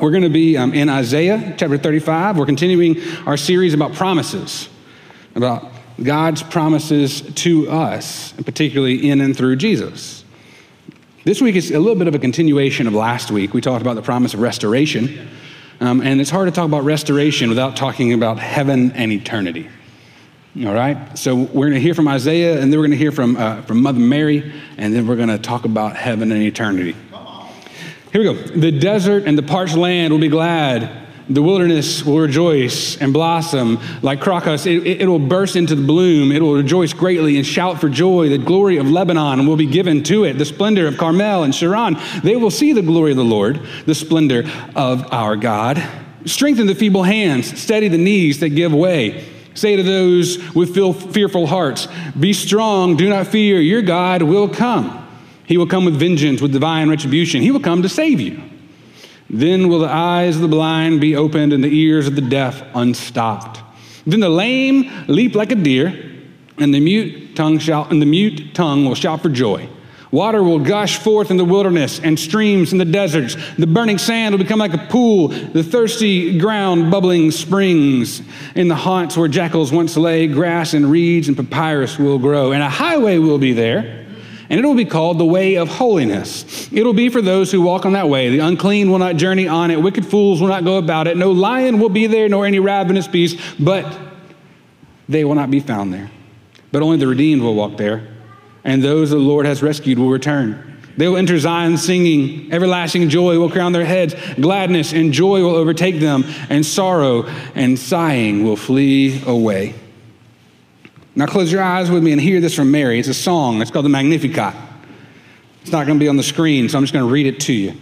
We're going to be um, in Isaiah chapter 35. We're continuing our series about promises, about God's promises to us, and particularly in and through Jesus. This week is a little bit of a continuation of last week. We talked about the promise of restoration, um, and it's hard to talk about restoration without talking about heaven and eternity. All right? So we're going to hear from Isaiah, and then we're going to hear from, uh, from Mother Mary, and then we're going to talk about heaven and eternity. Here we go. The desert and the parched land will be glad. The wilderness will rejoice and blossom like crocus. It, it, it, will burst into the bloom. It will rejoice greatly and shout for joy. The glory of Lebanon will be given to it. The splendor of Carmel and Sharon. They will see the glory of the Lord, the splendor of our God. Strengthen the feeble hands. Steady the knees that give way. Say to those with fearful hearts, Be strong. Do not fear. Your God will come. He will come with vengeance, with divine retribution. He will come to save you. Then will the eyes of the blind be opened and the ears of the deaf unstopped. Then the lame leap like a deer, and the mute tongue shall, and the mute tongue will shout for joy. Water will gush forth in the wilderness and streams in the deserts. The burning sand will become like a pool, the thirsty ground bubbling springs. In the haunts where jackals once lay, grass and reeds and papyrus will grow, and a highway will be there and it will be called the way of holiness. It will be for those who walk on that way. The unclean will not journey on it, wicked fools will not go about it. No lion will be there, nor any ravenous beast, but they will not be found there. But only the redeemed will walk there, and those the Lord has rescued will return. They will enter Zion singing. Everlasting joy will crown their heads. Gladness and joy will overtake them, and sorrow and sighing will flee away. Now close your eyes with me and hear this from Mary. It's a song. It's called the Magnificat. It's not going to be on the screen, so I'm just going to read it to you.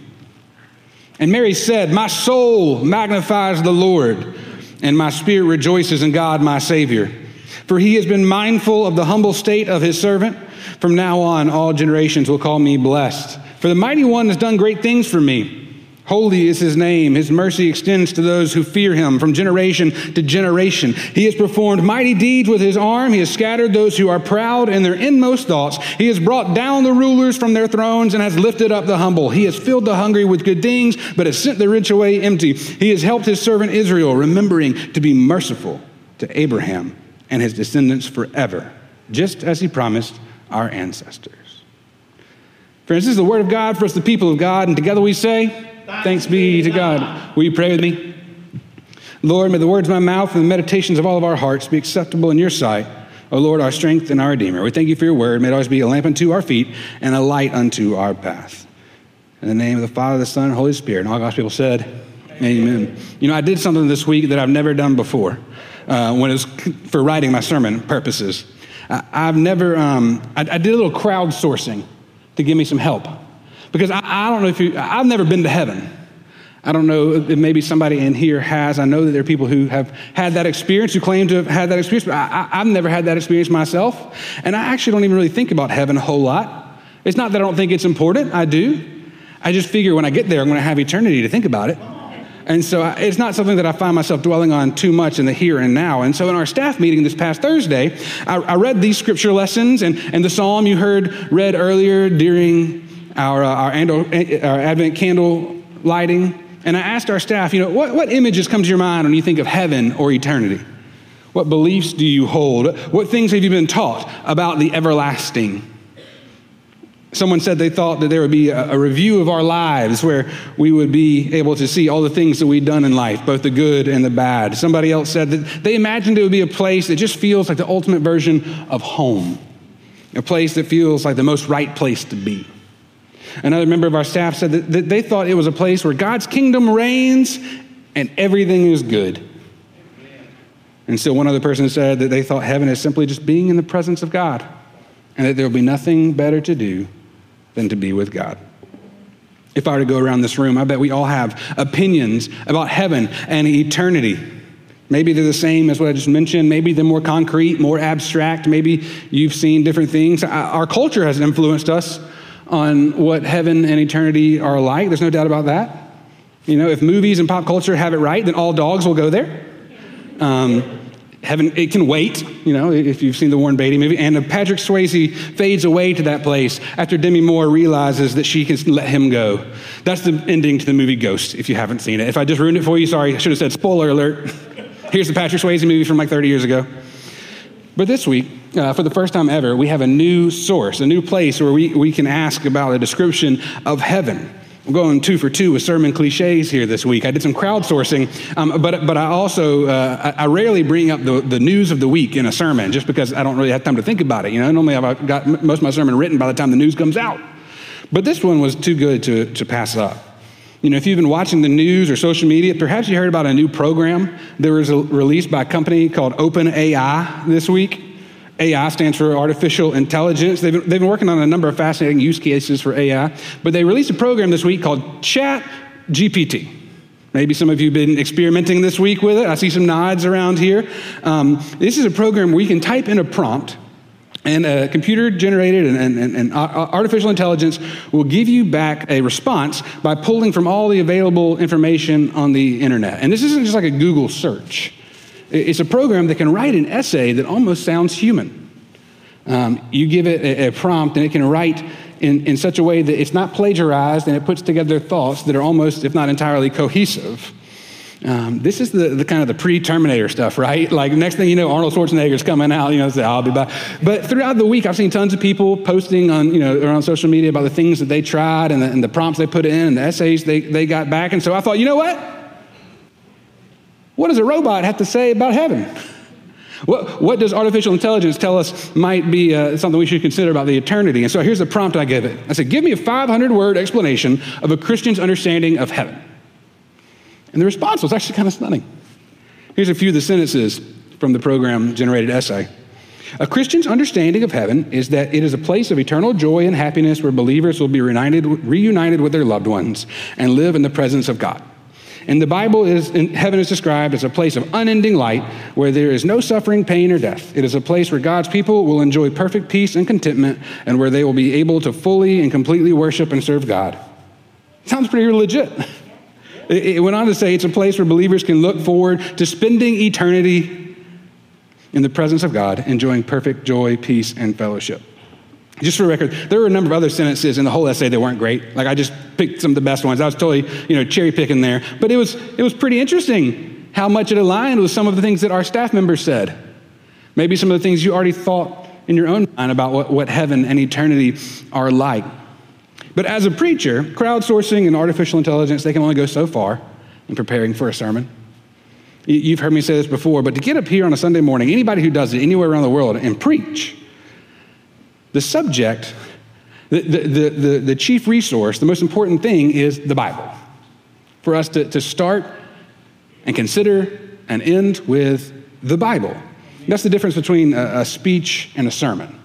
And Mary said, My soul magnifies the Lord, and my spirit rejoices in God, my Savior. For he has been mindful of the humble state of his servant. From now on, all generations will call me blessed. For the mighty one has done great things for me. Holy is his name. His mercy extends to those who fear him from generation to generation. He has performed mighty deeds with his arm. He has scattered those who are proud in their inmost thoughts. He has brought down the rulers from their thrones and has lifted up the humble. He has filled the hungry with good things, but has sent the rich away empty. He has helped his servant Israel, remembering to be merciful to Abraham and his descendants forever, just as he promised our ancestors. Friends, this is the word of God for us, the people of God, and together we say, Thanks be to God. Will you pray with me? Lord, may the words of my mouth and the meditations of all of our hearts be acceptable in your sight. O Lord, our strength and our Redeemer. We thank you for your word. May it always be a lamp unto our feet and a light unto our path. In the name of the Father, the Son, and Holy Spirit. And all God's people said, Amen. Amen. You know, I did something this week that I've never done before uh, when it was for writing my sermon purposes. I, have never, um, I, I did a little crowdsourcing to give me some help. Because I, I don't know if you, I've never been to heaven. I don't know if maybe somebody in here has. I know that there are people who have had that experience, who claim to have had that experience, but I, have never had that experience myself. And I actually don't even really think about heaven a whole lot. It's not that I don't think it's important, I do. I just figure when I get there, I'm going to have eternity to think about it. And so it's not something that I find myself dwelling on too much in the here and now. And so in our staff meeting this past Thursday, I, I read these scripture lessons and, and the psalm you heard read earlier during our, uh, our, our Advent candle lighting. And I asked our staff, you know, what, what images come to your mind when you think of heaven or eternity? What beliefs do you hold? What things have you been taught about the everlasting? Someone said they thought that there would be a, a, review of our lives where we would be able to see all the things that we've done in life, both the good and the bad. Somebody else said that they imagined it would be a place that just feels like the ultimate version of home, a place that feels like the most right place to be. Another member of our staff said that they thought it was a place where God's kingdom reigns and everything is good. And so one other person said that they thought heaven is simply just being in the presence of God and that there will be nothing better to do than to be with God. If I were to go around this room, I bet we all have opinions about heaven and eternity. Maybe they're the same as what I just mentioned. Maybe they're more concrete, more abstract. Maybe you've seen different things. Our culture has influenced us on what heaven and eternity are like. There's no doubt about that. You know, if movies and pop culture have it right, then all dogs will go there. Um, Heaven, it can wait, you know, if you've seen the Warren Beatty movie. And Patrick Swayze fades away to that place after Demi Moore realizes that she can let him go. That's the ending to the movie Ghost, if you haven't seen it. If I just ruined it for you, sorry. I should have said spoiler alert. Here's the Patrick Swayze movie from like 30 years ago. But this week, uh, for the first time ever, we have a new source, a new place where we, we can ask about a description of heaven. I'm going two for two with sermon cliches here this week. I did some crowdsourcing, um, but, but I also, uh, I, I, rarely bring up the, the news of the week in a sermon just because I don't really have time to think about it. You know, normally I've got most of my sermon written by the time the news comes out. But this one was too good to, to pass up. You know, if you've been watching the news or social media, perhaps you heard about a new program that was released by a company called OpenAI this week. AI stands for artificial intelligence. They've been, they've been working on a number of fascinating use cases for AI, but they released a program this week called Chat GPT. Maybe some of you have been experimenting this week with it. I see some nods around here. Um, this is a program where you can type in a prompt, and a computer generated and, and, and, artificial intelligence will give you back a response by pulling from all the available information on the internet. And this isn't just like a Google search. It's a program that can write an essay that almost sounds human. Um, you give it a, a, prompt, and it can write in, in such a way that it's not plagiarized and it puts together thoughts that are almost, if not entirely, cohesive. Um, this is the, the kind of the pre-Terminator stuff, right? Like next thing you know, Arnold Schwarzenegger's coming out. You know, say I'll be back. But throughout the week, I've seen tons of people posting on you know around social media about the things that they tried and the, and the prompts they put in and the essays they, they got back. And so I thought, you know what? What does a robot have to say about heaven? What, what does artificial intelligence tell us might be uh, something we should consider about the eternity? And so here's the prompt I give it I said, Give me a 500 word explanation of a Christian's understanding of heaven. And the response was actually kind of stunning. Here's a few of the sentences from the program generated essay. A Christian's understanding of heaven is that it is a place of eternal joy and happiness where believers will be reunited, reunited with their loved ones and live in the presence of God. And the Bible is, heaven is described as a place of unending light where there is no suffering, pain, or death. It is a place where God's people will enjoy perfect peace and contentment and where they will be able to fully and completely worship and serve God. Sounds pretty legit. It went on to say it's a place where believers can look forward to spending eternity in the presence of God, enjoying perfect joy, peace, and fellowship. Just for record, there were a number of other sentences in the whole essay that weren't great. Like I just picked some of the best ones. I was totally, you know, cherry picking there. But it was it was pretty interesting how much it aligned with some of the things that our staff members said. Maybe some of the things you already thought in your own mind about what, what heaven and eternity are like. But as a preacher, crowdsourcing and artificial intelligence, they can only go so far in preparing for a sermon. You've heard me say this before, but to get up here on a Sunday morning, anybody who does it anywhere around the world and preach, the subject, the, the, the, the, chief resource, the most important thing is the Bible. For us to, to start and consider and end with the Bible. That's the difference between a, a speech and a sermon.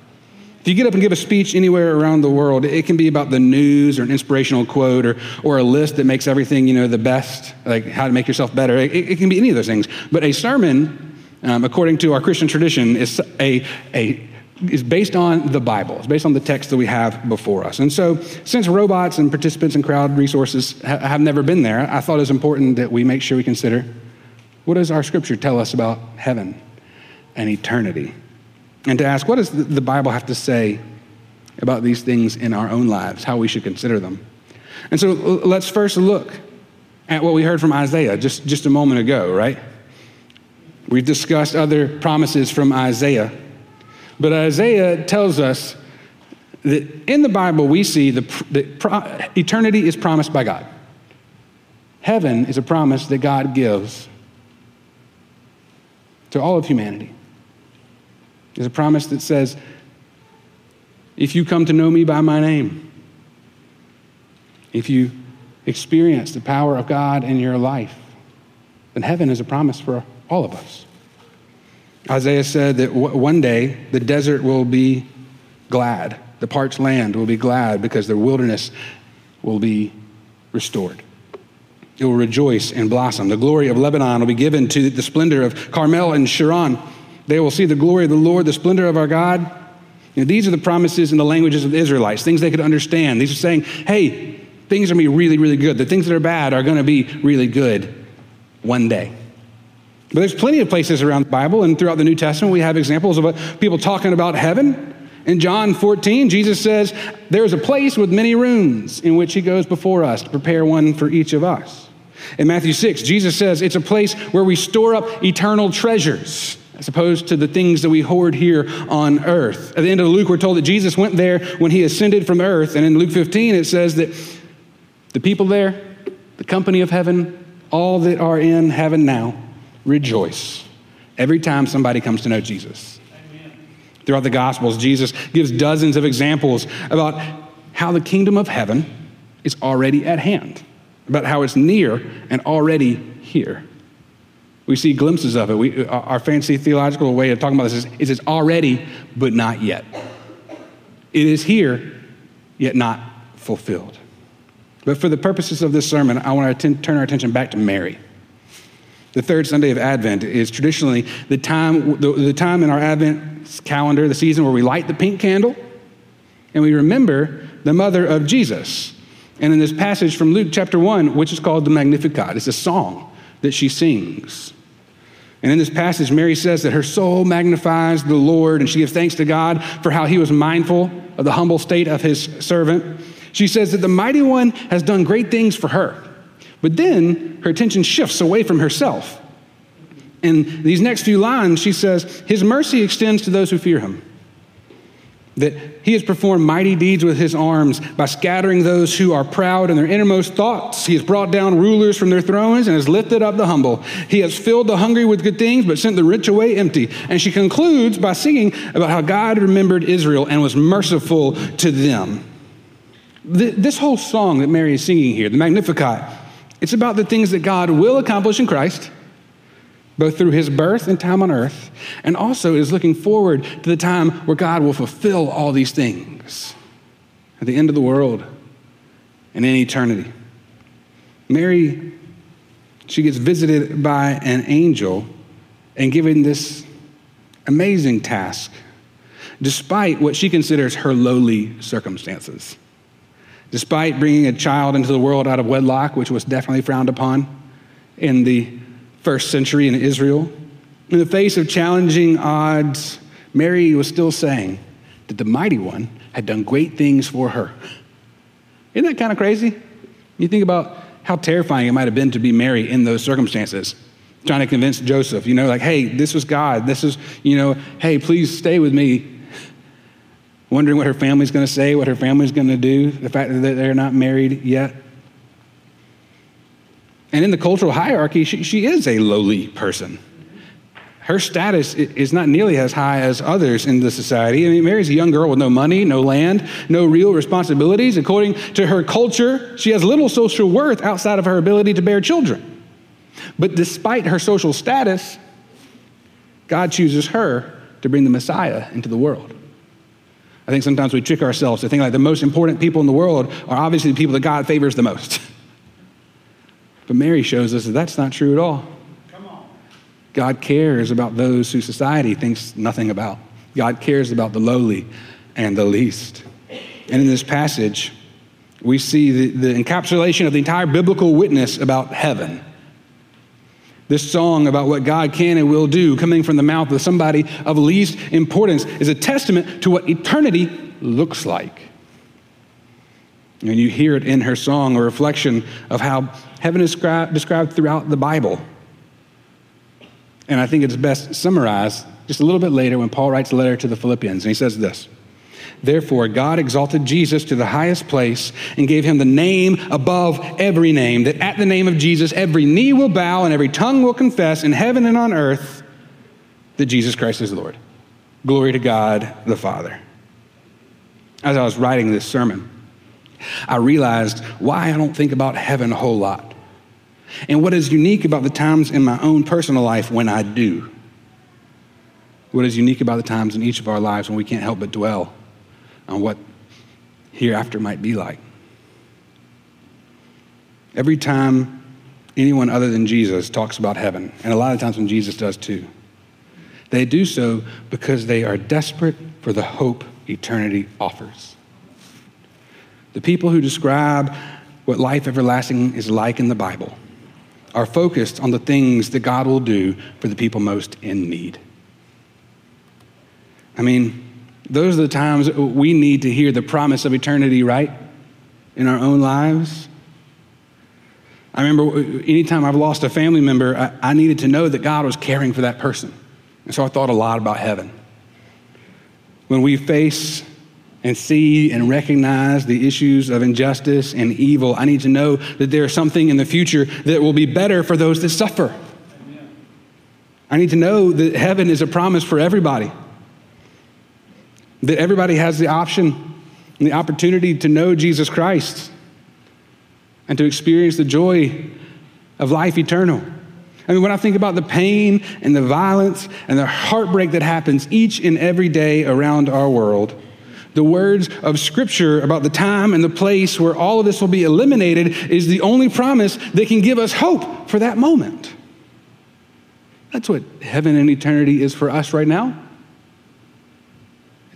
If you get up and give a speech anywhere around the world, it can be about the news or an inspirational quote or, or a list that makes everything, you know, the best, like how to make yourself better. It, it can be any of those things. But a sermon, um, according to our Christian tradition, is a, a is based on the Bible. It's based on the text that we have before us. And so, since robots and participants and crowd resources ha- have never been there, I thought it was important that we make sure we consider what does our scripture tell us about heaven and eternity? And to ask, what does the Bible have to say about these things in our own lives, how we should consider them? And so, let's first look at what we heard from Isaiah just, just a moment ago, right? We've discussed other promises from Isaiah. But Isaiah tells us that in the Bible we see the, that pro, eternity is promised by God. Heaven is a promise that God gives to all of humanity. It's a promise that says, if you come to know me by my name, if you experience the power of God in your life, then heaven is a promise for all of us. Isaiah said that one day the desert will be glad, the parched land will be glad because the wilderness will be restored. It will rejoice and blossom. The glory of Lebanon will be given to the splendor of Carmel and Sharon. They will see the glory of the Lord, the splendor of our God. You know, these are the promises in the languages of the Israelites, things they could understand. These are saying, hey, things are going to be really, really good. The things that are bad are going to be really good one day. But there's plenty of places around the Bible and throughout the New Testament we have examples of people talking about heaven. In John 14, Jesus says, There is a place with many rooms in which he goes before us to prepare one for each of us. In Matthew 6, Jesus says, It's a place where we store up eternal treasures as opposed to the things that we hoard here on earth. At the end of Luke, we're told that Jesus went there when he ascended from earth. And in Luke 15, it says that the people there, the company of heaven, all that are in heaven now, rejoice every time somebody comes to know Jesus. Amen. Throughout the Gospels, Jesus gives dozens of examples about how the kingdom of heaven is already at hand, about how it's near and already here. We see glimpses of it. We, our fancy theological way of talking about this is, is it's already, but not yet. It is here, yet not fulfilled. But for the purposes of this sermon, I want to turn our attention back to Mary. The third Sunday of Advent is traditionally the time, the, the time in our Advent calendar, the season where we light the pink candle and we remember the mother of Jesus. And in this passage from Luke chapter 1, which is called the Magnificat, it's a song that she sings. And in this passage, Mary says that her soul magnifies the Lord and she gives thanks to God for how he was mindful of the humble state of his servant. She says that the mighty one has done great things for her. But then her attention shifts away from herself. In these next few lines, she says, His mercy extends to those who fear him that he has performed mighty deeds with his arms by scattering those who are proud in their innermost thoughts. He has brought down rulers from their thrones and has lifted up the humble. He has filled the hungry with good things, but sent the rich away empty. And she concludes by singing about how God remembered Israel and was merciful to them. This whole song that Mary is singing here, the Magnificat, it's about the things that God will accomplish in Christ both through his birth and time on earth, and also is looking forward to the time where God will fulfill all these things at the end of the world and in eternity. Mary, she gets visited by an angel and given this amazing task, despite what she considers her lowly circumstances. Despite bringing a child into the world out of wedlock, which was definitely frowned upon in the first century in Israel. In the face of challenging odds, Mary was still saying that the mighty one had done great things for her. Isn't that kind of crazy? You think about how terrifying it might have been to be Mary in those circumstances, trying to convince Joseph, you know, like, hey, this was God. This is, you know, hey, please stay with me. Wondering what her family's going to say, what her family's going to do, the fact that they're not married yet. And in the cultural hierarchy, she, she is a lowly person. Her status is not nearly as high as others in the society. I mean, Mary's a young girl with no money, no land, no real responsibilities. According to her culture, she has little social worth outside of her ability to bear children. But despite her social status, God chooses her to bring the Messiah into the world. I think sometimes we trick ourselves to think like the most important people in the world are obviously the people that God favors the most. But Mary shows us that that's not true at all. God cares about those who society thinks nothing about. God cares about the lowly and the least. And in this passage, we see the, the encapsulation of the entire biblical witness about heaven. This song about what God can and will do, coming from the mouth of somebody of least importance, is a testament to what eternity looks like. And you hear it in her song, a reflection of how heaven is described throughout the Bible. And I think it's best summarized just a little bit later when Paul writes a letter to the Philippians. And he says this Therefore, God exalted Jesus to the highest place and gave him the name above every name, that at the name of Jesus every knee will bow and every tongue will confess in heaven and on earth that Jesus Christ is Lord. Glory to God the Father. As I was writing this sermon, I realized why I don't think about heaven a whole lot. And what is unique about the times in my own personal life when I do. What is unique about the times in each of our lives when we can't help but dwell on what hereafter might be like. Every time anyone other than Jesus talks about heaven, and a lot of times when Jesus does too, they do so because they are desperate for the hope eternity offers. The people who describe what life everlasting is like in the Bible are focused on the things that God will do for the people most in need. I mean, those are the times we need to hear the promise of eternity, right? In our own lives. I remember anytime I've lost a family member, I, I needed to know that God was caring for that person. And so I thought a lot about heaven. When we face and see and recognize the issues of injustice and evil, I need to know that there is something in the future that will be better for those that suffer. I need to know that heaven is a promise for everybody, that everybody has the option and the opportunity to know Jesus Christ and to experience the joy of life eternal. I mean, when I think about the pain and the violence and the heartbreak that happens each and every day around our world, the words of Scripture about the time and the place where all of this will be eliminated is the only promise that can give us hope for that moment. That's what heaven and eternity is for us right now.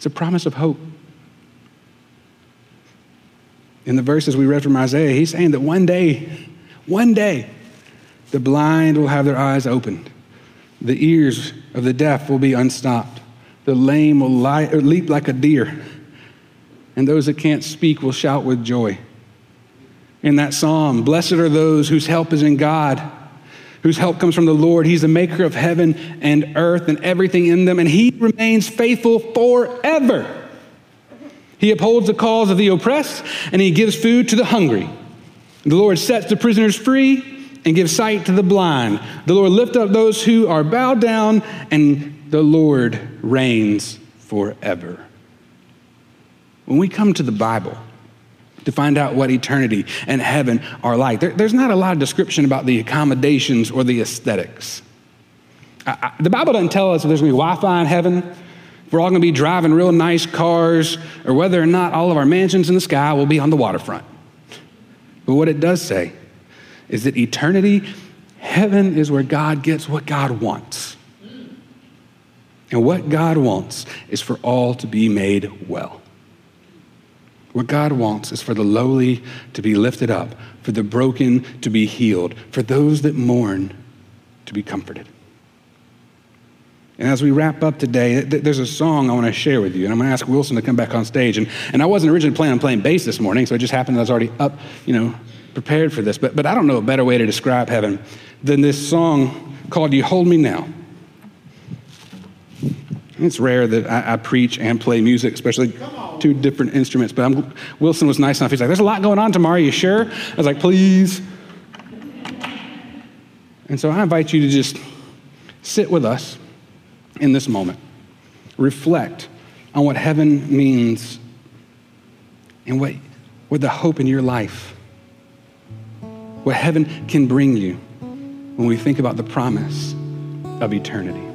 It's a promise of hope. In the verses we read from Isaiah, he's saying that one day, one day, the blind will have their eyes opened, the ears of the deaf will be unstopped, the lame will lie, leap like a deer and those that can't speak will shout with joy. In that psalm, blessed are those whose help is in God, whose help comes from the Lord. He's the maker of heaven and earth and everything in them, and He remains faithful forever. He upholds the cause of the oppressed, and He gives food to the hungry. The Lord sets the prisoners free and gives sight to the blind. The Lord lifts up those who are bowed down, and the Lord reigns forever. When we come to the Bible to find out what eternity and heaven are like, there, there's not a lot of description about the accommodations or the aesthetics. I, I, the Bible doesn't tell us if there's going to be Wi Fi in heaven, if we're all going to be driving real nice cars, or whether or not all of our mansions in the sky will be on the waterfront. But what it does say is that eternity, heaven is where God gets what God wants. And what God wants is for all to be made well. What God wants is for the lowly to be lifted up, for the broken to be healed, for those that mourn to be comforted. And as we wrap up today, there's a song I want to share with you. And I'm going to ask Wilson to come back on stage. And, and I wasn't originally planning on playing bass this morning, so it just happened that I was already up, you know, prepared for this. But, but I don't know a better way to describe heaven than this song called You Hold Me Now. It's rare that I, I preach and play music, especially two different instruments. But I'm, Wilson was nice enough. He's like, There's a lot going on tomorrow. Are you sure? I was like, Please. And so I invite you to just sit with us in this moment, reflect on what heaven means and what, what the hope in your life, what heaven can bring you when we think about the promise of eternity.